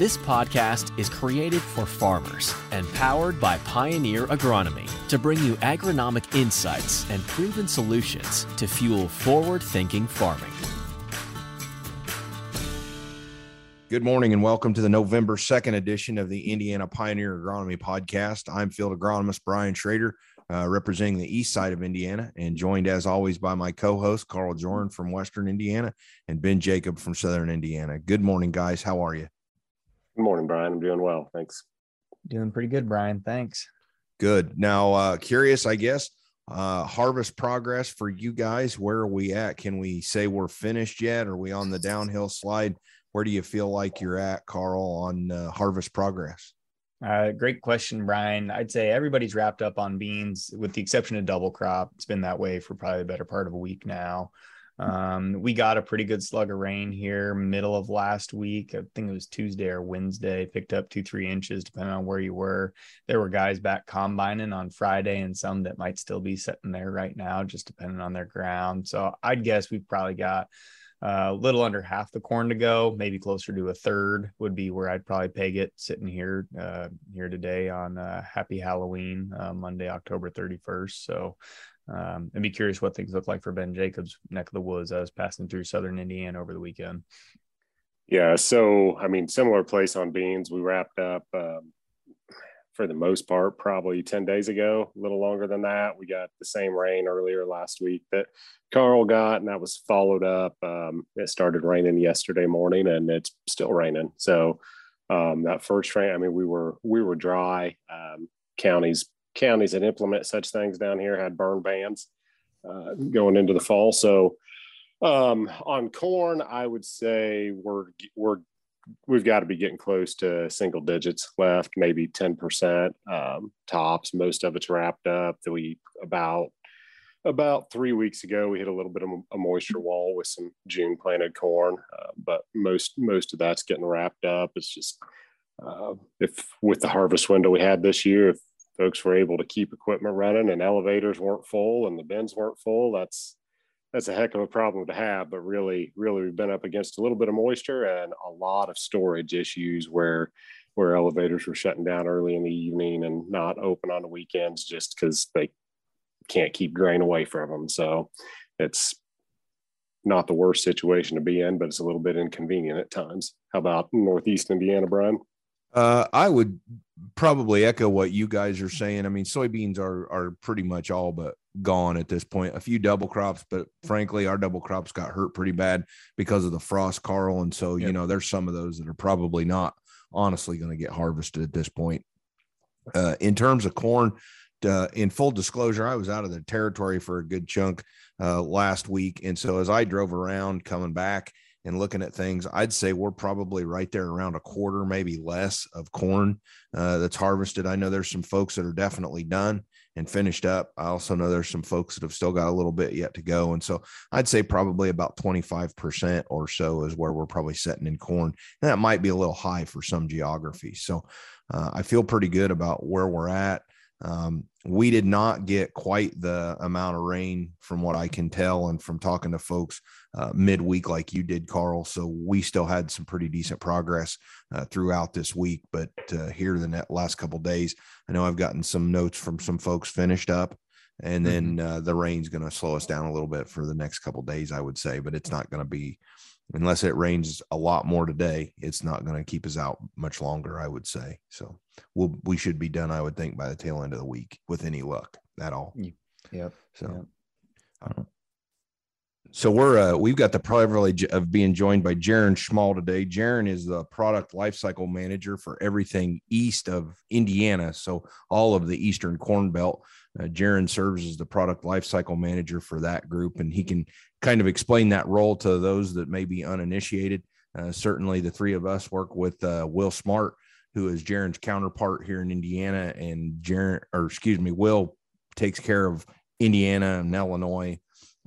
This podcast is created for farmers and powered by Pioneer Agronomy to bring you agronomic insights and proven solutions to fuel forward thinking farming. Good morning and welcome to the November 2nd edition of the Indiana Pioneer Agronomy Podcast. I'm field agronomist Brian Schrader, uh, representing the east side of Indiana, and joined as always by my co host, Carl Jordan from Western Indiana and Ben Jacob from Southern Indiana. Good morning, guys. How are you? Good morning, Brian. I'm doing well. Thanks. Doing pretty good, Brian. Thanks. Good. Now, uh, curious, I guess, uh, harvest progress for you guys. Where are we at? Can we say we're finished yet? Are we on the downhill slide? Where do you feel like you're at, Carl, on uh, harvest progress? Uh, great question, Brian. I'd say everybody's wrapped up on beans with the exception of double crop. It's been that way for probably the better part of a week now. Um, we got a pretty good slug of rain here middle of last week. I think it was Tuesday or Wednesday, picked up two, three inches, depending on where you were. There were guys back combining on Friday and some that might still be sitting there right now, just depending on their ground. So I'd guess we've probably got a little under half the corn to go, maybe closer to a third would be where I'd probably peg it sitting here uh, here today on uh, Happy Halloween, uh, Monday, October 31st. So um, I'd be curious what things look like for Ben Jacobs neck of the woods. I was passing through Southern Indiana over the weekend. Yeah, so I mean, similar place on beans. We wrapped up um, for the most part probably 10 days ago, a little longer than that. We got the same rain earlier last week that Carl got, and that was followed up. Um, it started raining yesterday morning, and it's still raining. So um, that first rain, I mean, we were we were dry. Um, counties counties that implement such things down here had burn bans uh, going into the fall. So um, on corn, I would say we're we're we've got to be getting close to single digits left, maybe ten percent um, tops. Most of it's wrapped up. We about about three weeks ago we hit a little bit of a moisture wall with some June planted corn, uh, but most most of that's getting wrapped up. It's just uh, if with the harvest window we had this year, if folks were able to keep equipment running and elevators weren't full and the bins weren't full, that's that's a heck of a problem to have. But really, really, we've been up against a little bit of moisture and a lot of storage issues where where elevators were shutting down early in the evening and not open on the weekends just because they can't keep grain away from them. So it's not the worst situation to be in, but it's a little bit inconvenient at times. How about Northeast Indiana, Brian? Uh, I would probably echo what you guys are saying. I mean, soybeans are are pretty much all but gone at this point. A few double crops, but frankly, our double crops got hurt pretty bad because of the frost, Carl. And so, yep. you know, there's some of those that are probably not honestly going to get harvested at this point. Uh, in terms of corn, uh, in full disclosure, I was out of the territory for a good chunk uh, last week, and so as I drove around coming back and looking at things, I'd say we're probably right there around a quarter, maybe less of corn uh, that's harvested. I know there's some folks that are definitely done and finished up. I also know there's some folks that have still got a little bit yet to go. And so I'd say probably about 25% or so is where we're probably setting in corn. And that might be a little high for some geography. So uh, I feel pretty good about where we're at. Um, we did not get quite the amount of rain from what I can tell and from talking to folks uh, midweek like you did, Carl. So we still had some pretty decent progress uh, throughout this week. But uh, here the last couple days, I know I've gotten some notes from some folks finished up. And then mm-hmm. uh, the rain's going to slow us down a little bit for the next couple days, I would say, but it's not going to be unless it rains a lot more today, it's not going to keep us out much longer, I would say. So we'll we should be done, I would think, by the tail end of the week with any luck at all. Yep. So yep. So we're uh, we've got the privilege of being joined by Jaron Schmall today. Jaron is the product lifecycle manager for everything east of Indiana, so all of the eastern corn belt. Uh, Jaron serves as the product lifecycle manager for that group, and he can kind of explain that role to those that may be uninitiated. Uh, certainly, the three of us work with uh, Will Smart, who is Jaron's counterpart here in Indiana, and Jaron, or excuse me, Will takes care of Indiana and Illinois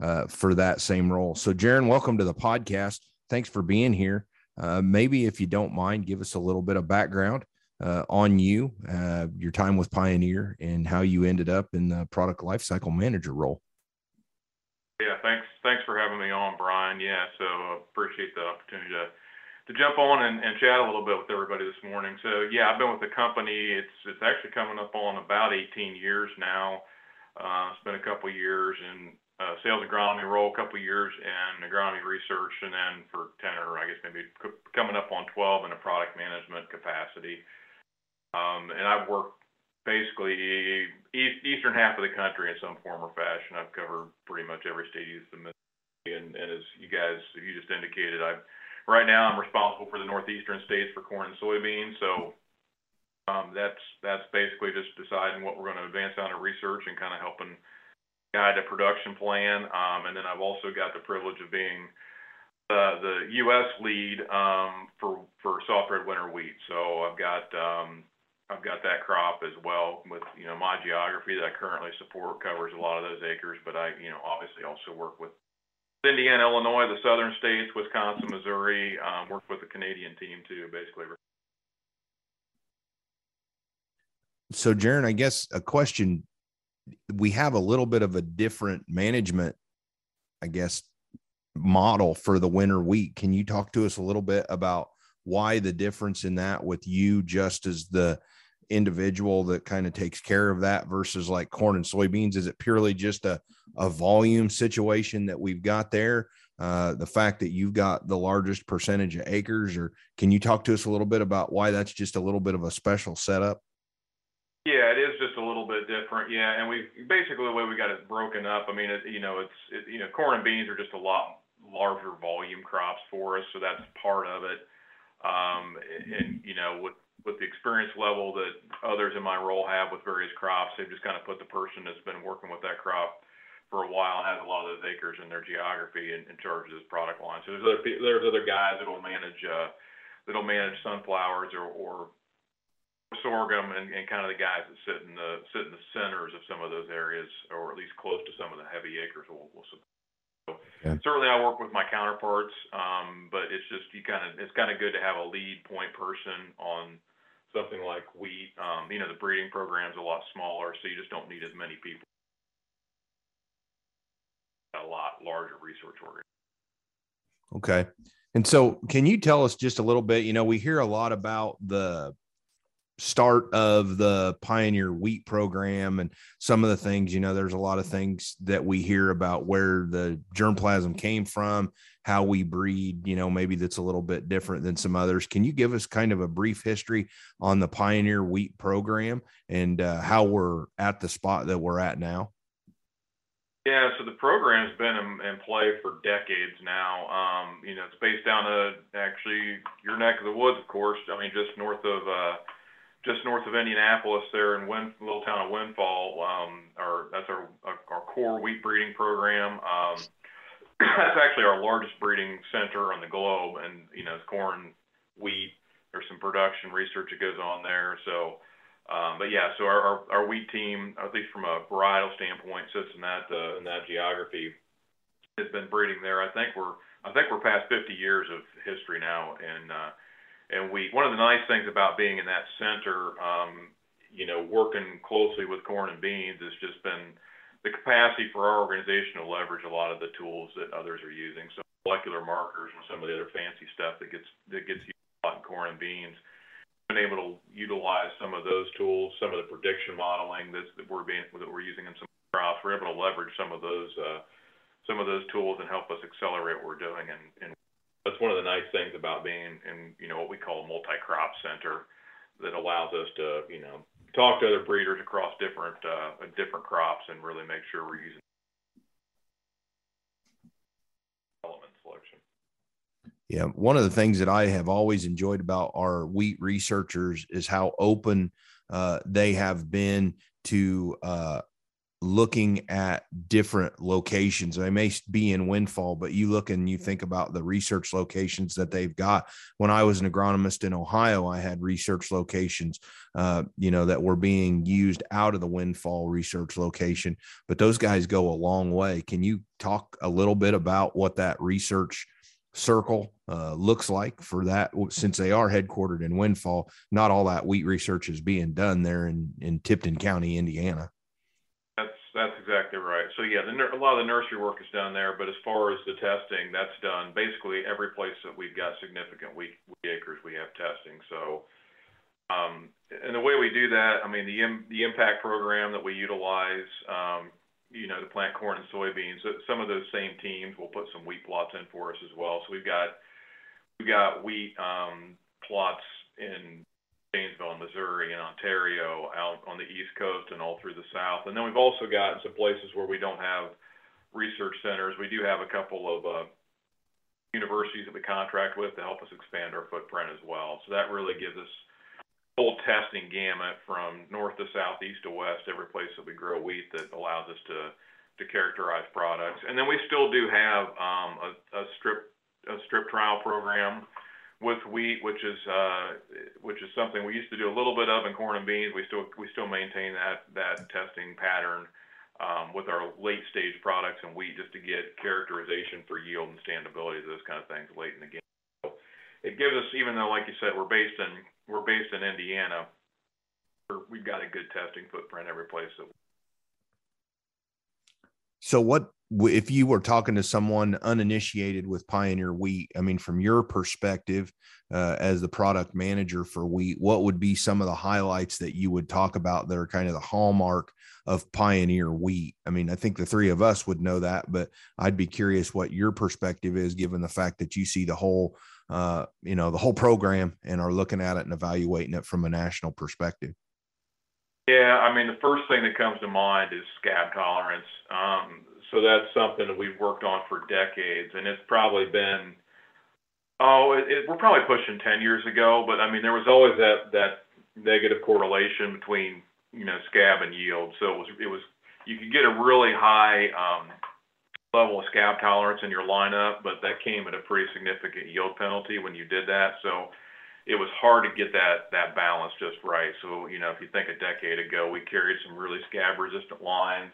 uh, for that same role. So, Jaron, welcome to the podcast. Thanks for being here. Uh, maybe if you don't mind, give us a little bit of background uh, on you, uh, your time with Pioneer, and how you ended up in the product lifecycle manager role. Yeah, thanks. Thanks for having me on, Brian. Yeah, so appreciate the opportunity to to jump on and, and chat a little bit with everybody this morning. So yeah, I've been with the company. It's it's actually coming up on about 18 years now. Uh, it's been a couple years in uh, sales agronomy role, a couple years in agronomy research, and then for 10 or I guess maybe coming up on 12 in a product management capacity. Um, and I've worked basically east, eastern half of the country in some form or fashion. I've covered pretty much every state east of Mississippi, and, and as you guys, you just indicated, I've right now I'm responsible for the northeastern states for corn and soybeans. So um, that's that's basically just deciding what we're going to advance on in research and kind of helping guide a production plan. Um, and then I've also got the privilege of being uh, the U.S. lead um, for for soft red winter wheat. So I've got um, I've got that crop as well with you know my geography that I currently support covers a lot of those acres, but I you know obviously also work with Indiana, Illinois, the southern states, Wisconsin, Missouri. Um, work with the Canadian team too, basically. So, Jaron, I guess a question: We have a little bit of a different management, I guess, model for the winter wheat. Can you talk to us a little bit about why the difference in that with you, just as the individual that kind of takes care of that versus like corn and soybeans? Is it purely just a, a volume situation that we've got there? Uh, the fact that you've got the largest percentage of acres, or can you talk to us a little bit about why that's just a little bit of a special setup? Yeah, it is just a little bit different. Yeah, and we basically the way we got it broken up. I mean, it, you know, it's it, you know, corn and beans are just a lot larger volume crops for us, so that's part of it. Um, and you know, with with the experience level that others in my role have with various crops. They've just kind of put the person that's been working with that crop for a while has a lot of those acres in their geography in, in charge of this product line. So there's other there's other guys that'll manage uh, that'll manage sunflowers or, or sorghum and, and kind of the guys that sit in the sit in the centers of some of those areas or at least close to some of the heavy acres will, will support. So yeah. certainly I work with my counterparts, um, but it's just you kind of it's kind of good to have a lead point person on something like wheat. Um, you know, the breeding program's a lot smaller, so you just don't need as many people. A lot larger research organization. Okay. And so, can you tell us just a little bit? You know, we hear a lot about the start of the pioneer wheat program and some of the things you know there's a lot of things that we hear about where the germplasm came from how we breed you know maybe that's a little bit different than some others can you give us kind of a brief history on the pioneer wheat program and uh, how we're at the spot that we're at now yeah, so the program's been in, in play for decades now. Um, you know, it's based down to actually your neck of the woods, of course. I mean, just north of uh, just north of Indianapolis, there in Win, little town of Windfall. Um, our that's our our core wheat breeding program. Um, that's actually our largest breeding center on the globe, and you know, it's corn, wheat. There's some production research that goes on there. So, um, but yeah, so our, our, our wheat team, at least from a varietal standpoint, sits in that uh, in that geography. Has been breeding there. I think we're I think we're past 50 years of history now, and uh, and one of the nice things about being in that center, um, you know, working closely with corn and beans has just been the capacity for our organization to leverage a lot of the tools that others are using. So molecular markers and some of the other fancy stuff that gets that gets used a lot in corn and beans. Been able to utilize some of those tools, some of the prediction modeling that's, that we're being that we're using in some crops. We're able to leverage some of those uh, some of those tools and help us accelerate what we're doing and that's one of the nice things about being in you know what we call a multi-crop center that allows us to you know talk to other breeders across different uh, different crops and really make sure we're using development selection. Yeah, one of the things that I have always enjoyed about our wheat researchers is how open uh, they have been to uh, looking at different locations. They may be in Windfall, but you look and you think about the research locations that they've got. When I was an agronomist in Ohio, I had research locations, uh, you know, that were being used out of the Windfall research location. But those guys go a long way. Can you talk a little bit about what that research? circle uh, looks like for that since they are headquartered in windfall not all that wheat research is being done there in in tipton county indiana exactly right. So yeah, the, a lot of the nursery work is done there, but as far as the testing, that's done basically every place that we've got significant wheat, wheat acres, we have testing. So, um, and the way we do that, I mean, the the impact program that we utilize, um, you know, to plant corn and soybeans, some of those same teams will put some wheat plots in for us as well. So we've got we've got wheat um, plots in Janesville, Missouri, and Ontario, out on the East Coast and all through the South. And then we've also got some places where we don't have research centers. We do have a couple of uh, universities that we contract with to help us expand our footprint as well. So that really gives us full testing gamut from north to south, east to west, every place that we grow wheat that allows us to to characterize products. And then we still do have um, a, a strip a strip trial program with wheat, which is uh, which is something we used to do a little bit of in corn and beans. We still we still maintain that that testing pattern um, with our late stage products and wheat just to get characterization for yield and standability, those kind of things late in the game. So it gives us, even though like you said, we're based in we're based in Indiana, we've got a good testing footprint every place that. So what if you were talking to someone uninitiated with Pioneer Wheat, I mean, from your perspective uh, as the product manager for wheat, what would be some of the highlights that you would talk about that are kind of the hallmark of Pioneer Wheat? I mean, I think the three of us would know that, but I'd be curious what your perspective is, given the fact that you see the whole, uh, you know, the whole program and are looking at it and evaluating it from a national perspective. Yeah, I mean, the first thing that comes to mind is scab tolerance. Um, so that's something that we've worked on for decades, and it's probably been oh, it, it, we're probably pushing 10 years ago, but I mean, there was always that that negative correlation between you know scab and yield. So it was it was you could get a really high um, level of scab tolerance in your lineup, but that came at a pretty significant yield penalty when you did that. So it was hard to get that that balance just right. So you know, if you think a decade ago, we carried some really scab resistant lines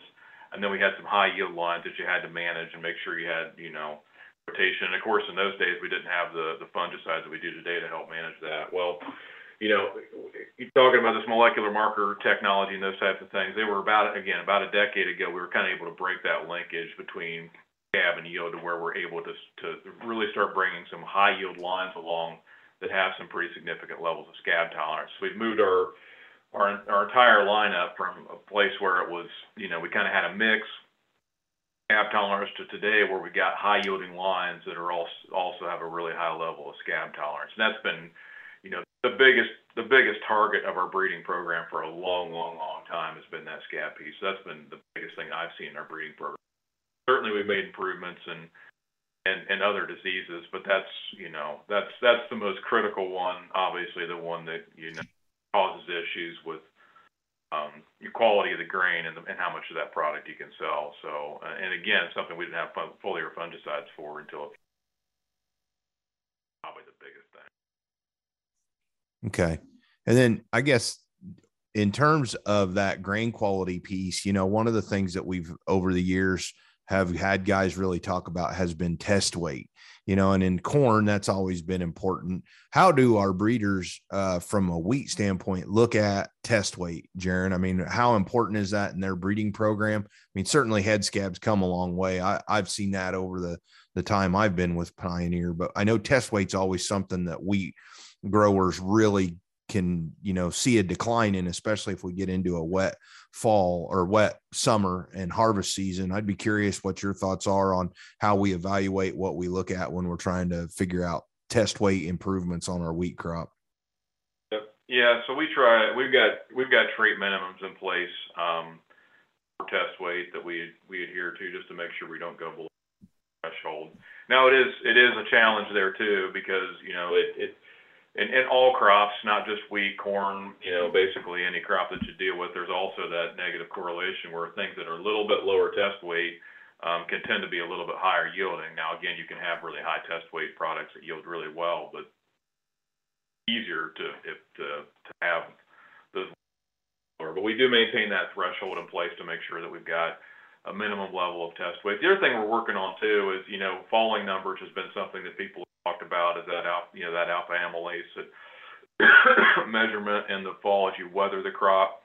and then we had some high yield lines that you had to manage and make sure you had, you know, rotation. And of course, in those days, we didn't have the, the fungicides that we do today to help manage that. Well, you know, you're talking about this molecular marker technology and those types of things. They were about, again, about a decade ago, we were kind of able to break that linkage between scab and yield to where we're able to, to really start bringing some high yield lines along that have some pretty significant levels of scab tolerance. We've moved our our our entire lineup from a place where it was, you know, we kind of had a mix scab tolerance to today where we got high yielding lines that are also also have a really high level of scab tolerance. And that's been, you know, the biggest the biggest target of our breeding program for a long, long, long time has been that scab piece. That's been the biggest thing I've seen in our breeding program. Certainly, we've made improvements and and, and other diseases, but that's you know that's that's the most critical one. Obviously, the one that you know causes issues with um, your quality of the grain and, the, and, how much of that product you can sell. So, uh, and again, something we didn't have foliar fungicides for until probably the biggest thing. Okay. And then I guess in terms of that grain quality piece, you know, one of the things that we've over the years have had guys really talk about has been test weight you know, and in corn, that's always been important. How do our breeders, uh, from a wheat standpoint, look at test weight, Jaron? I mean, how important is that in their breeding program? I mean, certainly head scabs come a long way. I, I've seen that over the the time I've been with Pioneer, but I know test weight's always something that wheat growers really can you know see a decline in especially if we get into a wet fall or wet summer and harvest season. I'd be curious what your thoughts are on how we evaluate what we look at when we're trying to figure out test weight improvements on our wheat crop. Yeah so we try we've got we've got trait minimums in place um, for test weight that we we adhere to just to make sure we don't go below threshold. Now it is it is a challenge there too because you know it, it and all crops, not just wheat, corn, you know, basically any crop that you deal with, there's also that negative correlation where things that are a little bit lower test weight um, can tend to be a little bit higher yielding. Now, again, you can have really high test weight products that yield really well, but easier to if, to to have those. But we do maintain that threshold in place to make sure that we've got a minimum level of test weight. The other thing we're working on too is, you know, falling numbers has been something that people talked about is that alpha, you know, that alpha amylase measurement in the fall as you weather the crop.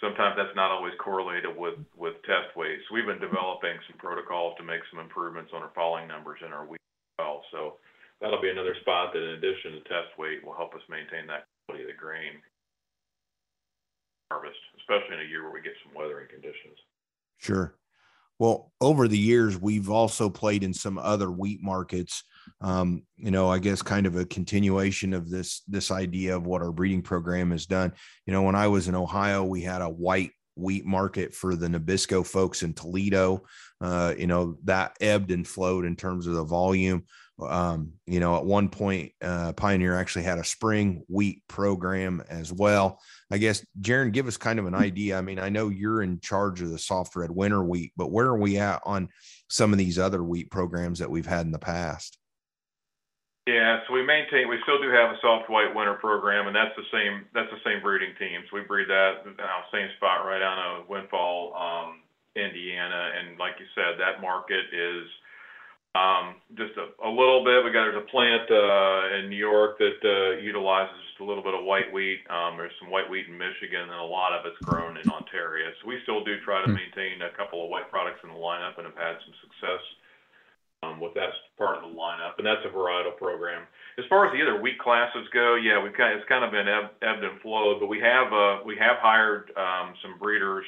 sometimes that's not always correlated with with test weight. So we've been developing some protocols to make some improvements on our falling numbers in our wheat as well. So that'll be another spot that, in addition to test weight, will help us maintain that quality of the grain harvest, especially in a year where we get some weathering conditions. Sure. Well, over the years, we've also played in some other wheat markets. Um, you know, I guess kind of a continuation of this this idea of what our breeding program has done. You know, when I was in Ohio, we had a white wheat market for the Nabisco folks in Toledo. Uh, you know, that ebbed and flowed in terms of the volume. Um, you know, at one point, uh, Pioneer actually had a spring wheat program as well. I guess, Jaron, give us kind of an idea. I mean, I know you're in charge of the soft red winter wheat, but where are we at on some of these other wheat programs that we've had in the past? Yeah, so we maintain, we still do have a soft white winter program, and that's the same, that's the same breeding teams. We breed that uh, same spot right out of Windfall, um, Indiana, and like you said, that market is um, just a, a little bit. We got there's a plant uh, in New York that uh, utilizes just a little bit of white wheat. Um, there's some white wheat in Michigan, and a lot of it's grown in Ontario. So we still do try to hmm. maintain a couple of white products in the lineup, and have had some success um, with that part of the lineup. And that's a varietal program. As far as the other wheat classes go, yeah, we've kind of, it's kind of been ebb, ebbed and flowed, but we have uh, we have hired um, some breeders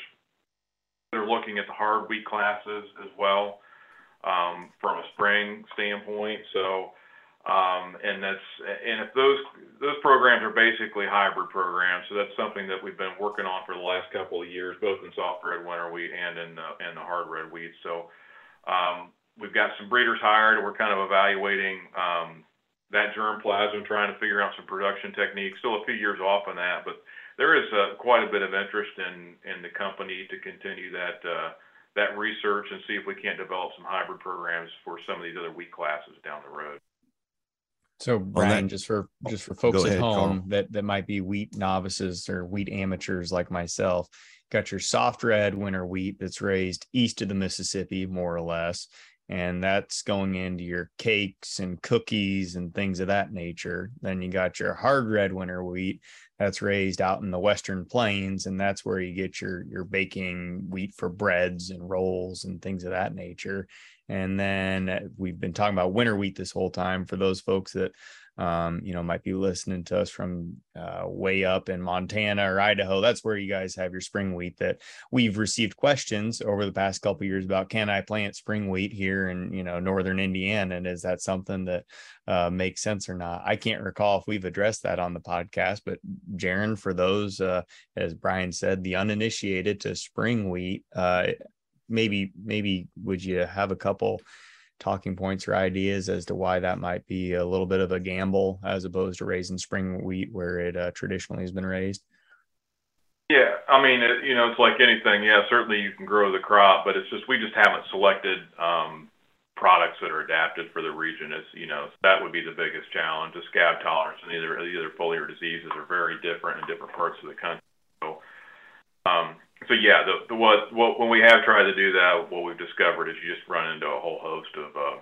that are looking at the hard wheat classes as well um, from a spring standpoint. So, um, and that's and if those those programs are basically hybrid programs, so that's something that we've been working on for the last couple of years, both in soft red winter wheat and in the, in the hard red wheat. So, um, we've got some breeders hired. We're kind of evaluating um, that germplasm, trying to figure out some production techniques. Still a few years off on that, but there is uh, quite a bit of interest in in the company to continue that. Uh, that research and see if we can't develop some hybrid programs for some of these other wheat classes down the road. So Brian, just for just for folks ahead, at home that that might be wheat novices or wheat amateurs like myself, got your soft red winter wheat that's raised east of the Mississippi, more or less, and that's going into your cakes and cookies and things of that nature. Then you got your hard red winter wheat that's raised out in the western plains and that's where you get your your baking wheat for breads and rolls and things of that nature. And then uh, we've been talking about winter wheat this whole time. For those folks that um, you know, might be listening to us from uh, way up in Montana or Idaho. That's where you guys have your spring wheat. That we've received questions over the past couple years about can I plant spring wheat here in you know northern Indiana, and is that something that uh, makes sense or not? I can't recall if we've addressed that on the podcast, but Jaron, for those, uh, as Brian said, the uninitiated to spring wheat, uh, maybe maybe would you have a couple talking points or ideas as to why that might be a little bit of a gamble as opposed to raising spring wheat where it uh, traditionally has been raised? Yeah, I mean, it, you know, it's like anything. Yeah, certainly you can grow the crop, but it's just we just haven't selected um, products that are adapted for the region. Is you know that would be the biggest challenge. The scab tolerance and either either foliar diseases are very different in different parts of the country. So um, so yeah, the, the what, what when we have tried to do that, what we've discovered is you just run into a whole host of uh,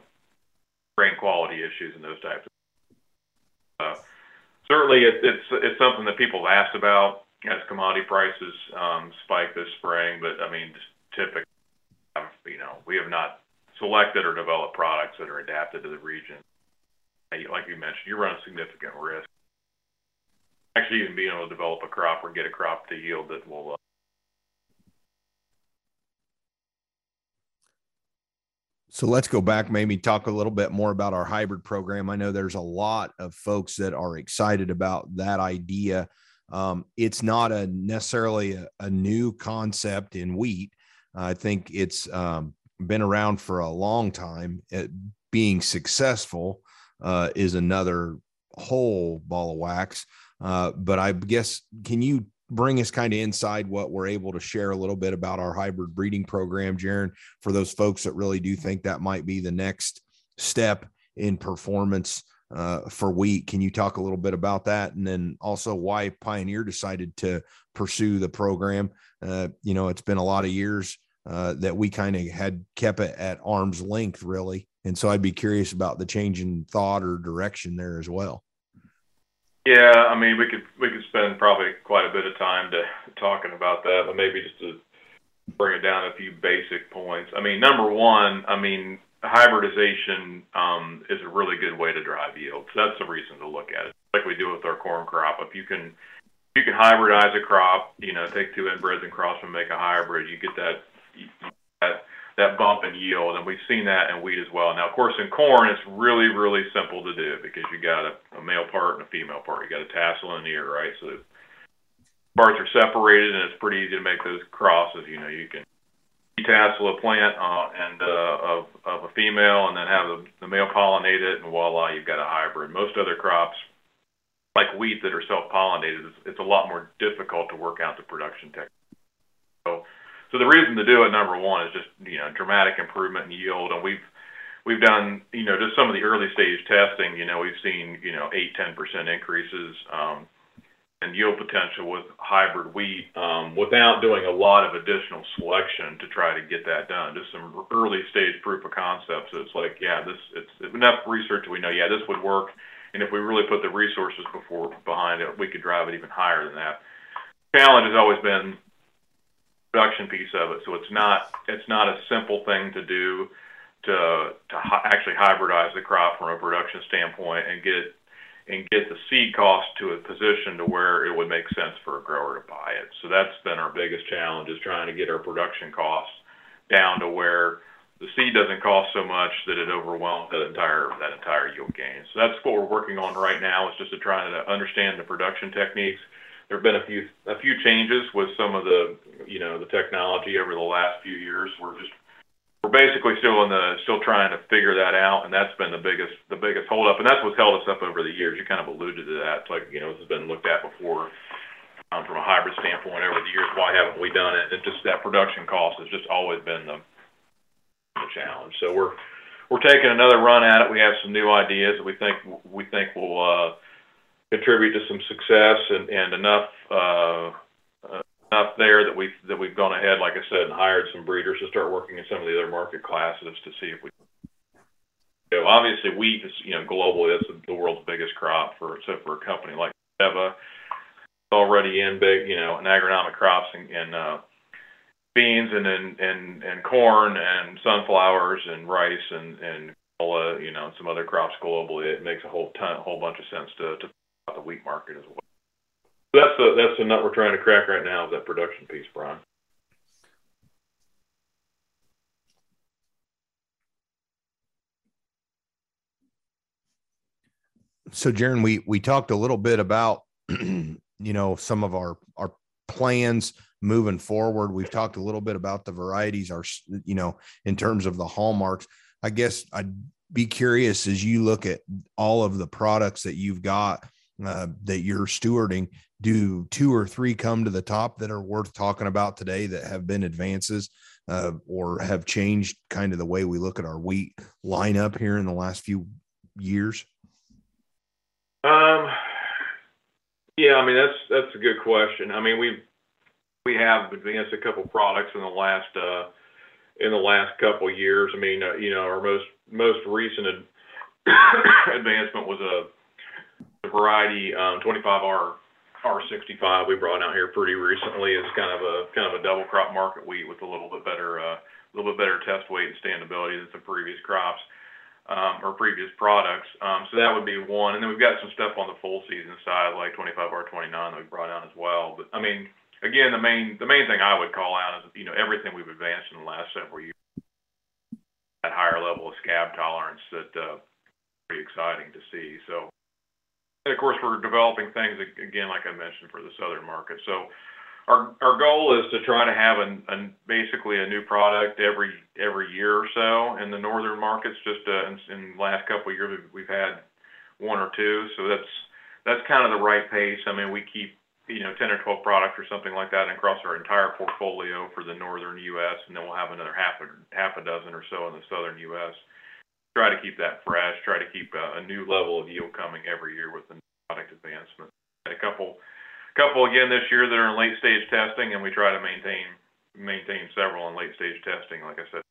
grain quality issues and those types. of uh, Certainly, it, it's it's something that people have asked about as commodity prices um, spike this spring. But I mean, typically, you know, we have not selected or developed products that are adapted to the region. Like you mentioned, you run a significant risk. Actually, even being able to develop a crop or get a crop to yield that will uh, So let's go back, maybe talk a little bit more about our hybrid program. I know there's a lot of folks that are excited about that idea. Um, it's not a necessarily a, a, new concept in wheat. I think it's um, been around for a long time. It, being successful uh, is another whole ball of wax. Uh, but I guess, can you bring us kind of inside what we're able to share a little bit about our hybrid breeding program, Jaron, for those folks that really do think that might be the next step in performance uh, for wheat. Can you talk a little bit about that? And then also why Pioneer decided to pursue the program? Uh, you know, it's been a lot of years uh, that we kind of had kept it at arm's length, really. And so I'd be curious about the change in thought or direction there as well. Yeah, I mean, we could we could spend probably quite a bit of time to talking about that, but maybe just to bring it down a few basic points. I mean, number one, I mean, hybridization um, is a really good way to drive yield. So that's the reason to look at it, like we do with our corn crop. If you can you can hybridize a crop, you know, take two inbreds and cross them, make a hybrid, you get that that that bump in yield, and we've seen that in wheat as well. Now, of course, in corn, it's really, really simple to do because you got a, a male part and a female part. You got a tassel and an ear, right? So parts are separated, and it's pretty easy to make those crosses. You know, you can tassel a plant uh, and uh, of of a female, and then have the, the male pollinate it, and voila, you've got a hybrid. Most other crops, like wheat, that are self-pollinated, it's, it's a lot more difficult to work out the production technique. So so the reason to do it, number one, is just you know dramatic improvement in yield, and we've we've done you know just some of the early stage testing. You know we've seen you know eight ten percent increases um, in yield potential with hybrid wheat um, without doing a lot of additional selection to try to get that done. Just some early stage proof of concepts. So it's like yeah, this it's enough research we know yeah this would work, and if we really put the resources before behind it, we could drive it even higher than that. Challenge has always been production piece of it. So it's not it's not a simple thing to do to to hi- actually hybridize the crop from a production standpoint and get and get the seed cost to a position to where it would make sense for a grower to buy it. So that's been our biggest challenge is trying to get our production costs down to where the seed doesn't cost so much that it overwhelms that entire that entire yield gain. So that's what we're working on right now is just to try to understand the production techniques there have been a few a few changes with some of the you know the technology over the last few years. We're just we're basically still in the still trying to figure that out, and that's been the biggest the biggest holdup, and that's what's held us up over the years. You kind of alluded to that. It's like you know this has been looked at before um, from a hybrid standpoint over the years. Why haven't we done it? And just that production cost has just always been the the challenge. So we're we're taking another run at it. We have some new ideas that we think we think will. Uh, contribute to some success and, and enough uh, uh, enough there that we've that we've gone ahead, like I said, and hired some breeders to start working in some of the other market classes to see if we. You know, obviously, wheat is you know globally that's the world's biggest crop for so for a company like Corteva, already in big you know in agronomic crops and, and uh, beans and and and, and corn and sunflowers and rice and and you know, and some other crops globally, it makes a whole ton, whole bunch of sense to, to the wheat market as well. That's the that's the nut we're trying to crack right now is that production piece, Brian. So, Jaron, we we talked a little bit about you know some of our our plans moving forward. We've talked a little bit about the varieties, our you know in terms of the hallmarks. I guess I'd be curious as you look at all of the products that you've got uh, that you're stewarding do two or three come to the top that are worth talking about today that have been advances uh, or have changed kind of the way we look at our wheat lineup here in the last few years? Um yeah i mean that's that's a good question. I mean we've we have advanced a couple products in the last uh in the last couple years. I mean uh, you know our most most recent ad- advancement was a the variety um, 25R R65 we brought out here pretty recently is kind of a kind of a double crop market wheat with a little bit better uh, a little bit better test weight and standability than some previous crops um, or previous products. Um, so that would be one, and then we've got some stuff on the full season side like 25R29 that we brought out as well. But I mean, again, the main the main thing I would call out is you know everything we've advanced in the last several years. That higher level of scab tolerance that uh, pretty exciting to see. So of course, we're developing things again, like I mentioned, for the southern market. So our our goal is to try to have basically a new product every every year or so in the northern markets. Just uh, in, the last couple of years, we've, had one or two, so that's that's kind of the right pace. I mean, we keep you know 10 or 12 products or something like that across our entire portfolio for the northern U.S., and then we'll have another half a dozen or so in the southern U.S try to keep that fresh, try to keep a, a new level of yield coming every year with the product advancement. A couple, couple again this year that are in late stage testing, and we try to maintain maintain several in late stage testing. Like I said.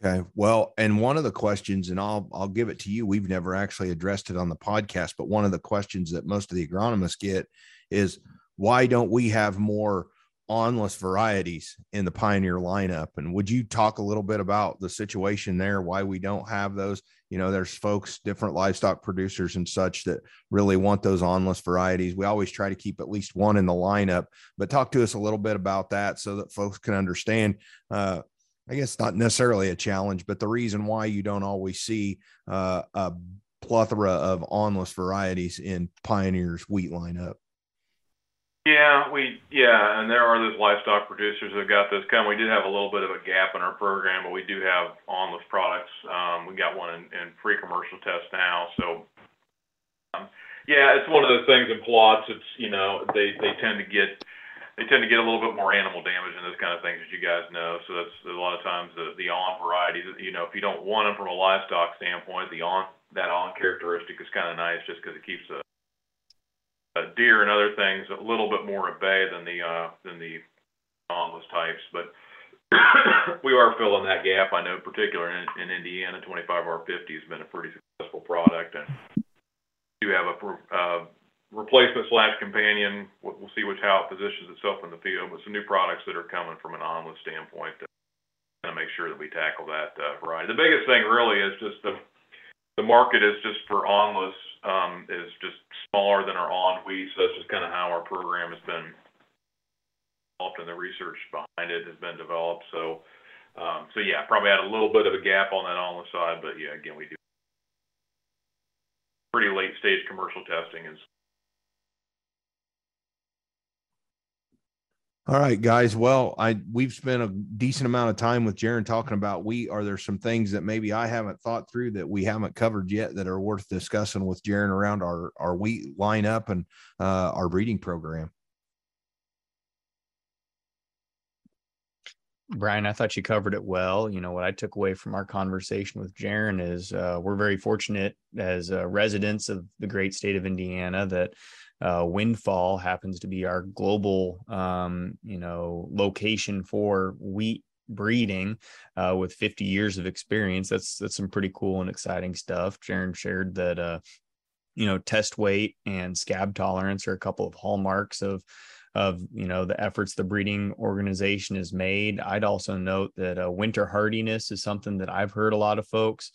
Okay. Well, and one of the questions, and I'll I'll give it to you. We've never actually addressed it on the podcast, but one of the questions that most of the agronomists get is why don't we have more awnless varieties in the Pioneer lineup? And would you talk a little bit about the situation there, why we don't have those? You know, there's folks, different livestock producers and such that really want those awnless varieties. We always try to keep at least one in the lineup, but talk to us a little bit about that so that folks can understand. Uh, I guess not necessarily a challenge, but the reason why you don't always see uh, a plethora of awnless varieties in Pioneer's wheat lineup. Yeah, we yeah, and there are those livestock producers that got this coming. We did have a little bit of a gap in our program, but we do have awnless products. Um, we got one in, in pre-commercial test now, so um, yeah, it's one of those things in plots. It's you know they they tend to get they tend to get a little bit more animal damage and those kind of things, as you guys know. So that's a lot of times the the on varieties. You know, if you don't want them from a livestock standpoint, the on that on characteristic is kind of nice just because it keeps the deer and other things a little bit more at bay than the uh, than the awnless types. But we are filling that gap. I know, particularly in, in Indiana, 25R50 has been a pretty successful product, and do have a uh, replacement slash companion. We'll, we'll see which how it positions itself in the field, but some new products that are coming from an awnless standpoint to make sure that we tackle that uh, variety. The biggest thing really is just the the market is just for awnless um, is just smaller than our on wheat. So that's just kind of how our program has been developed and the research behind it has been developed. So, um, so yeah, probably had a little bit of a gap on that on the side, but yeah, again, we do pretty late stage commercial testing and All right, guys. Well, I we've spent a decent amount of time with Jaron talking about wheat. Are there some things that maybe I haven't thought through that we haven't covered yet that are worth discussing with Jaron around our our wheat lineup and uh, our breeding program? Brian, I thought you covered it well. You know, what I took away from our conversation with Jaron is uh, we're very fortunate as uh, residents of the great state of Indiana that uh, Windfall happens to be our global, um, you know, location for wheat breeding uh, with 50 years of experience. That's that's some pretty cool and exciting stuff. Jaron shared that, uh, you know, test weight and scab tolerance are a couple of hallmarks of of you know the efforts the breeding organization has made. I'd also note that uh, winter hardiness is something that I've heard a lot of folks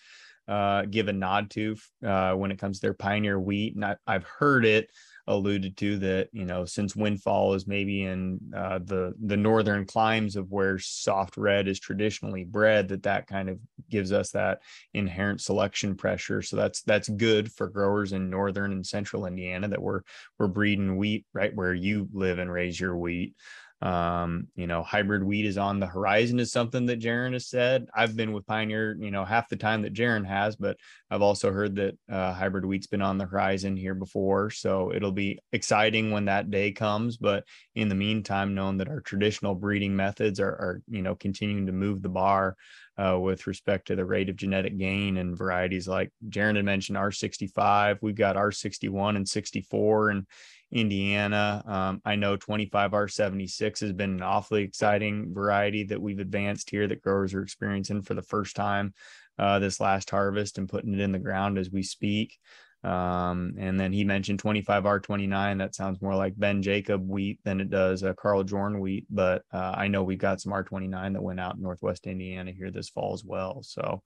uh, give a nod to uh, when it comes to their pioneer wheat, and I, I've heard it alluded to that you know since windfall is maybe in uh, the the northern climes of where soft red is traditionally bred that that kind of gives us that inherent selection pressure. So that's that's good for growers in northern and central indiana that we're we're breeding wheat right where you live and raise your wheat um, you know, hybrid wheat is on the horizon is something that Jaron has said. I've been with Pioneer, you know, half the time that Jaron has, but I've also heard that uh, hybrid wheat's been on the horizon here before. So it'll be exciting when that day comes. But in the meantime, knowing that our traditional breeding methods are, are you know, continuing to move the bar uh, with respect to the rate of genetic gain and varieties like Jaron had mentioned R65. We've got R61 and 64 and Indiana. Um, I know 25R76 has been an awfully exciting variety that we've advanced here that growers are experiencing for the first time uh, this last harvest and putting it in the ground as we speak. Um, and then he mentioned 25R29. That sounds more like Ben Jacob wheat than it does uh, Carl Jordan wheat. But uh, I know we've got some R29 that went out in Northwest Indiana here this fall as well. So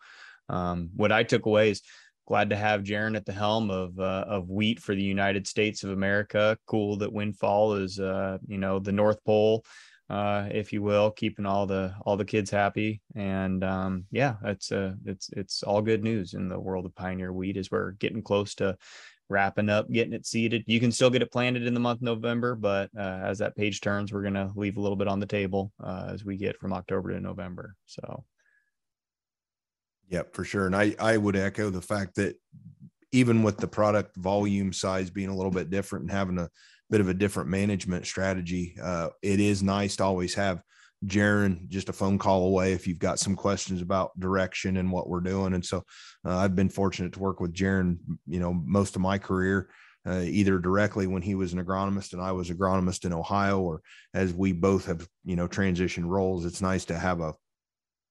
um, what I took away is glad to have Jaron at the helm of uh, of wheat for the United States of America. Cool that Windfall is uh, you know the North Pole, uh, if you will, keeping all the all the kids happy. And um, yeah, it's uh, it's it's all good news in the world of Pioneer wheat as we're getting close to wrapping up, getting it seeded. You can still get it planted in the month November, but uh, as that page turns, we're gonna leave a little bit on the table uh, as we get from October to November. So Yep, for sure. And I, I would echo the fact that even with the product volume size being a little bit different and having a bit of a different management strategy, uh, it is nice to always have Jaron just a phone call away if you've got some questions about direction and what we're doing. And so uh, I've been fortunate to work with Jaron, you know, most of my career. Uh, either directly when he was an agronomist and I was agronomist in Ohio, or as we both have, you know, transitioned roles, it's nice to have a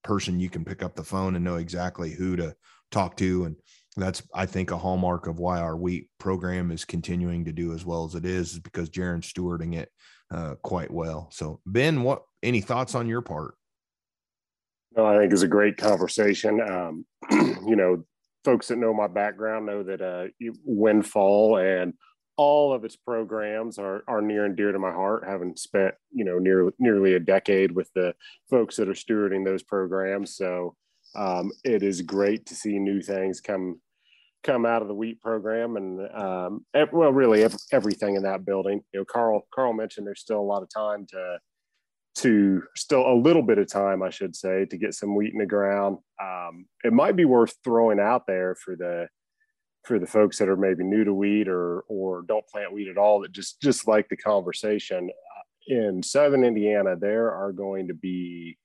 person you can pick up the phone and know exactly who to talk to. And that's, I think, a hallmark of why our wheat program is continuing to do as well as it is, is because Jaron's stewarding it uh, quite well. So, Ben, what any thoughts on your part? No, I think it's a great conversation. Um, you know, folks that know my background know that uh, Windfall and all of its programs are are near and dear to my heart. Having spent you know near, nearly a decade with the folks that are stewarding those programs, so um, it is great to see new things come come out of the wheat program and um, well really everything in that building you know carl carl mentioned there's still a lot of time to to still a little bit of time i should say to get some wheat in the ground um, it might be worth throwing out there for the for the folks that are maybe new to wheat or or don't plant wheat at all that just just like the conversation uh, in southern indiana there are going to be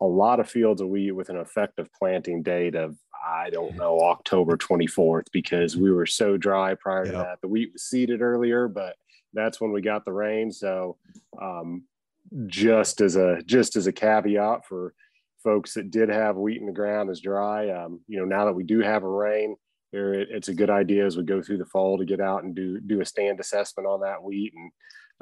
a lot of fields of wheat with an effective planting date of I don't know October 24th because we were so dry prior to that. The wheat was seeded earlier, but that's when we got the rain. So um, just as a just as a caveat for folks that did have wheat in the ground is dry, um, you know, now that we do have a rain, here it's a good idea as we go through the fall to get out and do do a stand assessment on that wheat and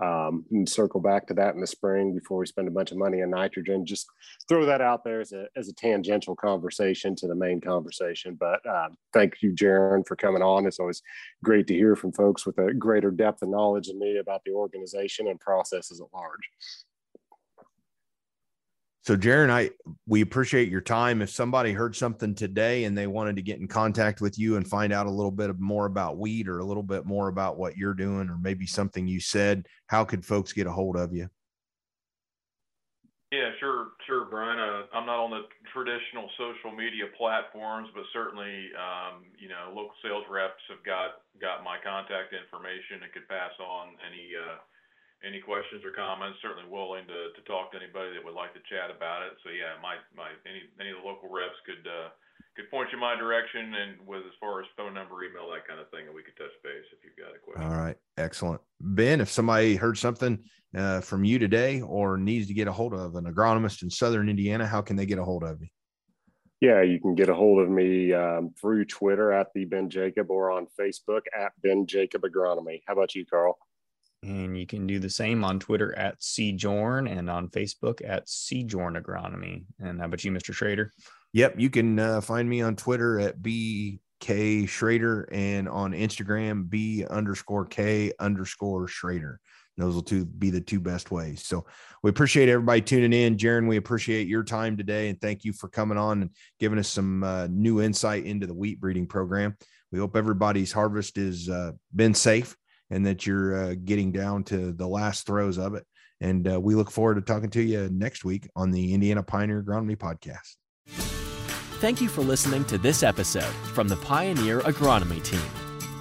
um, and circle back to that in the spring before we spend a bunch of money on nitrogen. Just throw that out there as a, as a tangential conversation to the main conversation. But uh, thank you, Jaron, for coming on. It's always great to hear from folks with a greater depth of knowledge than me about the organization and processes at large. So, Jaron, I we appreciate your time. If somebody heard something today and they wanted to get in contact with you and find out a little bit more about wheat or a little bit more about what you're doing, or maybe something you said, how could folks get a hold of you? Yeah, sure, sure, Brian. Uh, I'm not on the traditional social media platforms, but certainly, um, you know, local sales reps have got got my contact information and could pass on any. Uh, any questions or comments, certainly willing to, to talk to anybody that would like to chat about it. So yeah, my, my, any, any of the local reps could, uh, could point you in my direction and with as far as phone number, email, that kind of thing, and we could touch base if you've got a question. All right. Excellent. Ben, if somebody heard something uh, from you today or needs to get a hold of an agronomist in Southern Indiana, how can they get a hold of you? Yeah, you can get a hold of me um, through Twitter at the Ben Jacob or on Facebook at Ben Jacob Agronomy. How about you, Carl? And you can do the same on Twitter at CJorn and on Facebook at CJorn Agronomy. And how about you, Mr. Schrader? Yep. You can uh, find me on Twitter at BK Schrader and on Instagram, B underscore K underscore Schrader. Those will two be the two best ways. So we appreciate everybody tuning in. Jaron, we appreciate your time today and thank you for coming on and giving us some uh, new insight into the wheat breeding program. We hope everybody's harvest has uh, been safe and that you're uh, getting down to the last throes of it. And uh, we look forward to talking to you next week on the Indiana Pioneer Agronomy Podcast. Thank you for listening to this episode from the Pioneer Agronomy team.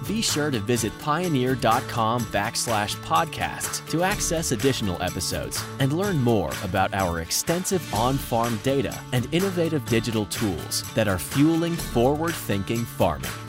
Be sure to visit pioneer.com backslash podcasts to access additional episodes and learn more about our extensive on farm data and innovative digital tools that are fueling forward thinking farming.